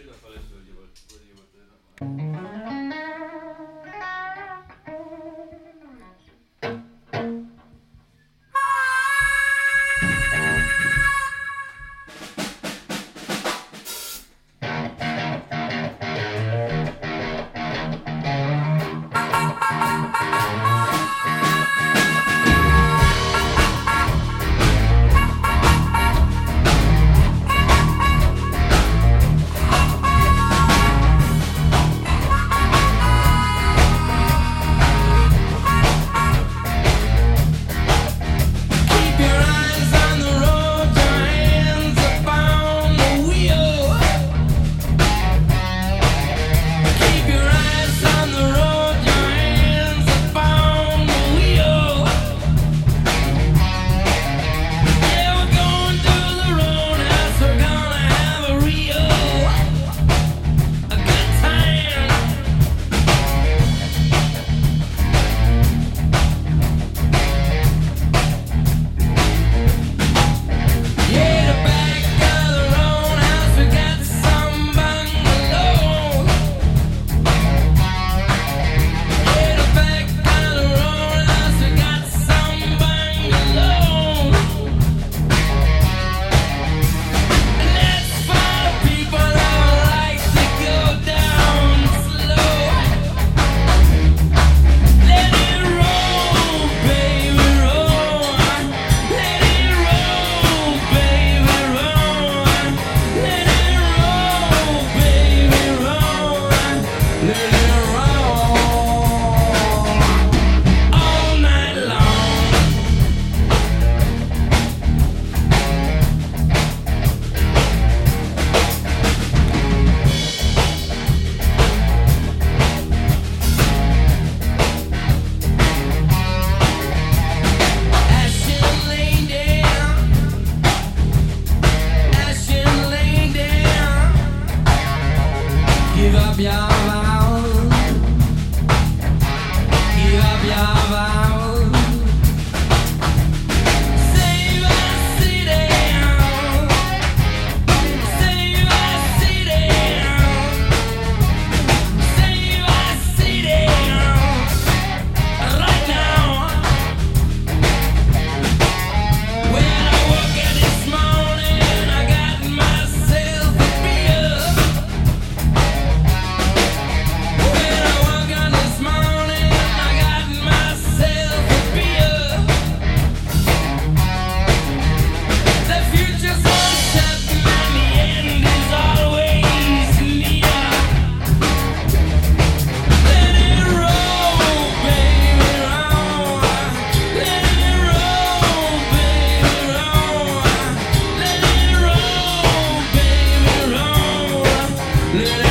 Schiller verlässt, würde ich aber, würde ich aber Yeah. Give up your vows. Give up your Let